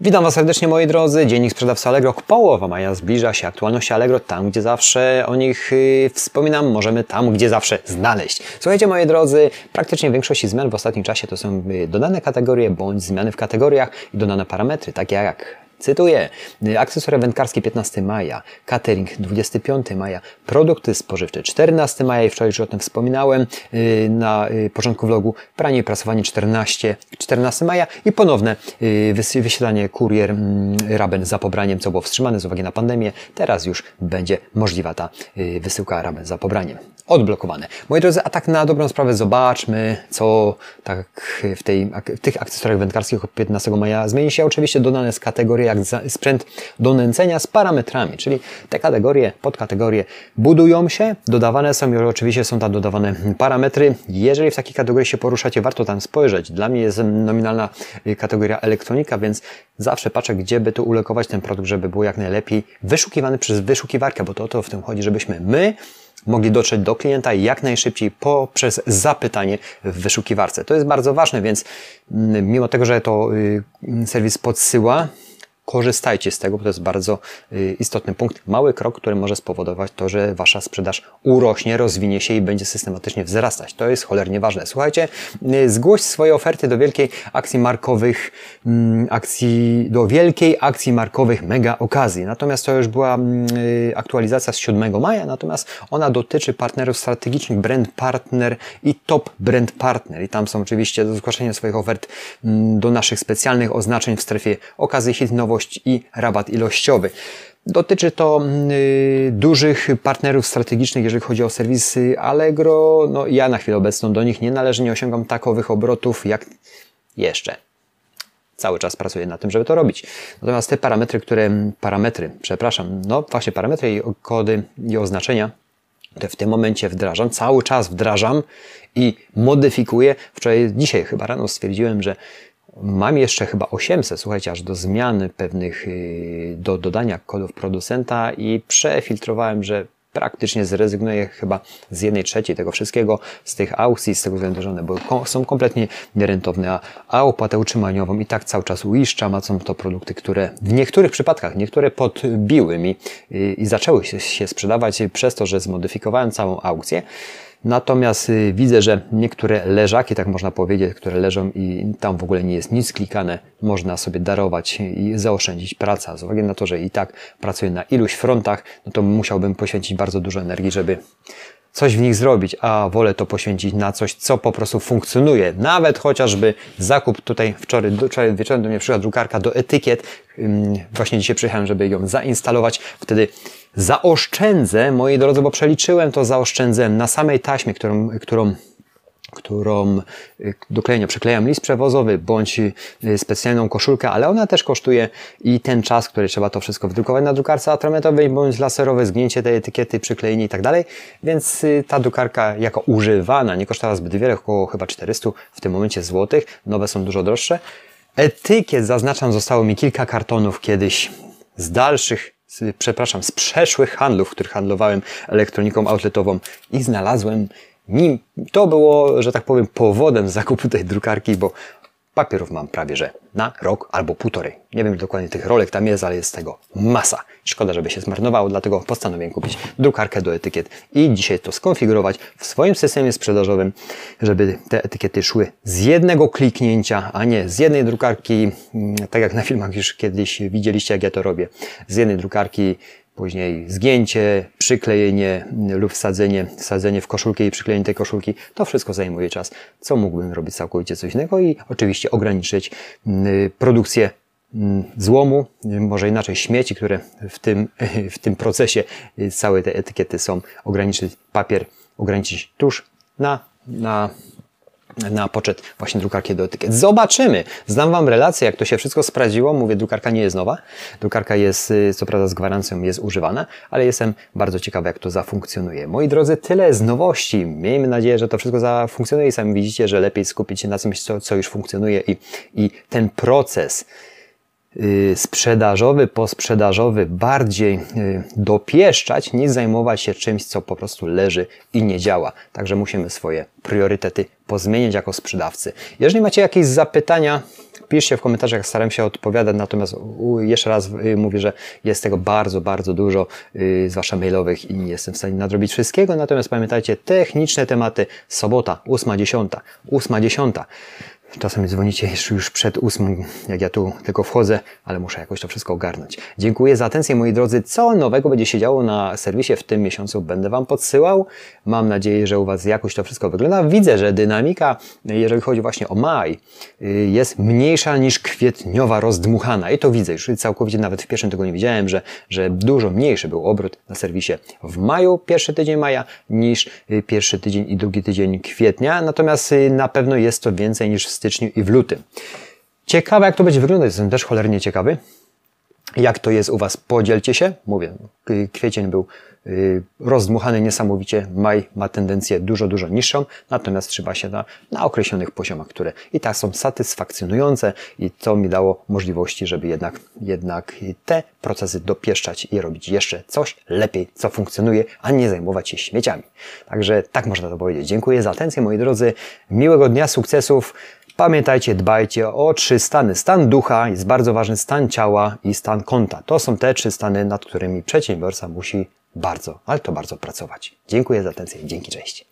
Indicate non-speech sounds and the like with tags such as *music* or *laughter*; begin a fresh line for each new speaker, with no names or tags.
Witam Was serdecznie moi drodzy, Dziennik Sprzedawcy Allegro, połowa maja zbliża się, aktualności Allegro, tam gdzie zawsze o nich yy, wspominam, możemy tam gdzie zawsze znaleźć. Słuchajcie moi drodzy, praktycznie większość zmian w ostatnim czasie to są yy, dodane kategorie bądź zmiany w kategoriach i dodane parametry, takie jak Cytuję. Akcesoria wędkarskie 15 maja, catering 25 maja, produkty spożywcze 14 maja i wczoraj już o tym wspominałem y, na y, początku vlogu. Pranie i prasowanie 14, 14 maja i ponowne y, wysiedlanie kurier mm, Raben za pobraniem, co było wstrzymane z uwagi na pandemię. Teraz już będzie możliwa ta wysyłka Raben za pobraniem odblokowane. Moi drodzy, a tak na dobrą sprawę zobaczmy, co tak w, tej, w tych akcesoriach wędkarskich od 15 maja zmieni się. Oczywiście dodane z kategorii jak sprzęt do nęcenia z parametrami, czyli te kategorie, podkategorie budują się, dodawane są i oczywiście są tam dodawane parametry. Jeżeli w takiej kategorii się poruszacie, warto tam spojrzeć. Dla mnie jest nominalna kategoria elektronika, więc zawsze patrzę, gdzie by tu ulokować ten produkt, żeby było jak najlepiej wyszukiwany przez wyszukiwarkę, bo to o to w tym chodzi, żebyśmy my mogli dotrzeć do klienta jak najszybciej poprzez zapytanie w wyszukiwarce. To jest bardzo ważne, więc mm, mimo tego, że to y, serwis podsyła, korzystajcie z tego, bo to jest bardzo y, istotny punkt. Mały krok, który może spowodować to, że Wasza sprzedaż urośnie, rozwinie się i będzie systematycznie wzrastać. To jest cholernie ważne. Słuchajcie, y, zgłoś swoje oferty do wielkiej akcji markowych, mm, akcji, do wielkiej akcji markowych mega okazji. Natomiast to już była mm, y, aktualizacja z 7 maja, natomiast ona dotyczy partnerów strategicznych, brand partner i top brand partner. I tam są oczywiście do zgłaszania swoich ofert mm, do naszych specjalnych oznaczeń w strefie okazji, hit, i rabat ilościowy. Dotyczy to y, dużych partnerów strategicznych, jeżeli chodzi o serwisy Allegro. No, ja na chwilę obecną do nich nie należę, nie osiągam takowych obrotów jak jeszcze. Cały czas pracuję na tym, żeby to robić. Natomiast te parametry, które, parametry, przepraszam, no właśnie parametry i kody i oznaczenia, które w tym momencie wdrażam, cały czas wdrażam i modyfikuję. Wczoraj, dzisiaj chyba rano stwierdziłem, że Mam jeszcze chyba 800, słuchajcie, aż do zmiany pewnych, y, do dodania kodów producenta i przefiltrowałem, że praktycznie zrezygnuję chyba z jednej trzeciej tego wszystkiego, z tych aukcji, z tego względu, że one są kompletnie nierentowne, a opłatę utrzymaniową i tak cały czas uiszczam, a są to produkty, które w niektórych przypadkach, niektóre podbiły mi y, i zaczęły się sprzedawać przez to, że zmodyfikowałem całą aukcję. Natomiast y, widzę, że niektóre leżaki, tak można powiedzieć, które leżą i tam w ogóle nie jest nic klikane, można sobie darować i zaoszczędzić praca. Z uwagi na to, że i tak pracuję na iluś frontach, no to musiałbym poświęcić bardzo dużo energii, żeby coś w nich zrobić, a wolę to poświęcić na coś, co po prostu funkcjonuje. Nawet chociażby zakup tutaj wczoraj, wczoraj wieczorem do mnie przyszła drukarka do etykiet. Właśnie dzisiaj przyjechałem, żeby ją zainstalować. Wtedy zaoszczędzę, moi drodzy, bo przeliczyłem to, zaoszczędzę na samej taśmie, którą, którą którą y, do klejenia przyklejam list przewozowy bądź y, specjalną koszulkę, ale ona też kosztuje i ten czas, który trzeba to wszystko wydrukować na drukarce atramentowej bądź laserowej, zgnięcie tej etykiety, przyklejenie i tak dalej, więc y, ta drukarka jako używana nie kosztowała zbyt wiele, około chyba 400 w tym momencie złotych, nowe są dużo droższe. Etykiet, zaznaczam, zostało mi kilka kartonów kiedyś z dalszych przepraszam, z przeszłych handlów, w których handlowałem elektroniką outletową i znalazłem nim. To było, że tak powiem, powodem zakupu tej drukarki, bo papierów mam prawie że na rok albo półtorej. Nie wiem dokładnie tych rolek tam jest, ale jest tego masa. Szkoda, żeby się zmarnowało, dlatego postanowiłem kupić drukarkę do etykiet i dzisiaj to skonfigurować w swoim systemie sprzedażowym, żeby te etykiety szły z jednego kliknięcia, a nie z jednej drukarki, mm, tak jak na filmach już kiedyś widzieliście, jak ja to robię. Z jednej drukarki później zgięcie, przyklejenie lub wsadzenie, wsadzenie w koszulkę i przyklejenie tej koszulki, to wszystko zajmuje czas, co mógłbym robić całkowicie coś innego i oczywiście ograniczyć mm, produkcję mm, złomu, może inaczej śmieci, które w tym, *laughs* w tym procesie całej tej etykiety są, ograniczyć. Papier, ograniczyć tusz na, na na poczet właśnie drukarki do etykiet. Zobaczymy. Znam Wam relację, jak to się wszystko sprawdziło. Mówię, drukarka nie jest nowa. Drukarka jest, y, co prawda z gwarancją jest używana, ale jestem bardzo ciekawy, jak to zafunkcjonuje. Moi drodzy, tyle z nowości. Miejmy nadzieję, że to wszystko zafunkcjonuje i sami widzicie, że lepiej skupić się na czymś, co, co już funkcjonuje i, i ten proces sprzedażowy, posprzedażowy bardziej y, dopieszczać, niż zajmować się czymś, co po prostu leży i nie działa. Także musimy swoje priorytety pozmieniać jako sprzedawcy. Jeżeli macie jakieś zapytania, piszcie w komentarzach, staram się odpowiadać, natomiast jeszcze raz y, mówię, że jest tego bardzo, bardzo dużo, zwłaszcza mailowych i nie jestem w stanie nadrobić wszystkiego, natomiast pamiętajcie, techniczne tematy, sobota, 8.10, 8.10. Czasem dzwonicie już przed ósmą, jak ja tu tylko wchodzę, ale muszę jakoś to wszystko ogarnąć. Dziękuję za atencję, moi drodzy. Co nowego będzie się działo na serwisie w tym miesiącu, będę Wam podsyłał. Mam nadzieję, że u Was jakoś to wszystko wygląda. Widzę, że dynamika, jeżeli chodzi właśnie o maj, y, jest mniejsza niż kwietniowa rozdmuchana. I to widzę już całkowicie, nawet w pierwszym tygodniu widziałem, że, że dużo mniejszy był obrót na serwisie w maju, pierwszy tydzień maja, niż y, pierwszy tydzień i drugi tydzień kwietnia. Natomiast y, na pewno jest to więcej niż w styczniu i w lutym. Ciekawe, jak to będzie wyglądać. Jestem też cholernie ciekawy. Jak to jest u Was? Podzielcie się. Mówię, kwiecień był y, rozdmuchany niesamowicie. Maj ma tendencję dużo, dużo niższą, natomiast trzyma się na, na określonych poziomach, które i tak są satysfakcjonujące i to mi dało możliwości, żeby jednak, jednak te procesy dopieszczać i robić jeszcze coś lepiej, co funkcjonuje, a nie zajmować się śmieciami. Także tak można to powiedzieć. Dziękuję za atencję, moi drodzy. Miłego dnia, sukcesów. Pamiętajcie, dbajcie o trzy stany. Stan ducha jest bardzo ważny, stan ciała i stan konta. To są te trzy stany, nad którymi przedsiębiorca musi bardzo, ale to bardzo pracować. Dziękuję za atencję. Dzięki, cześć.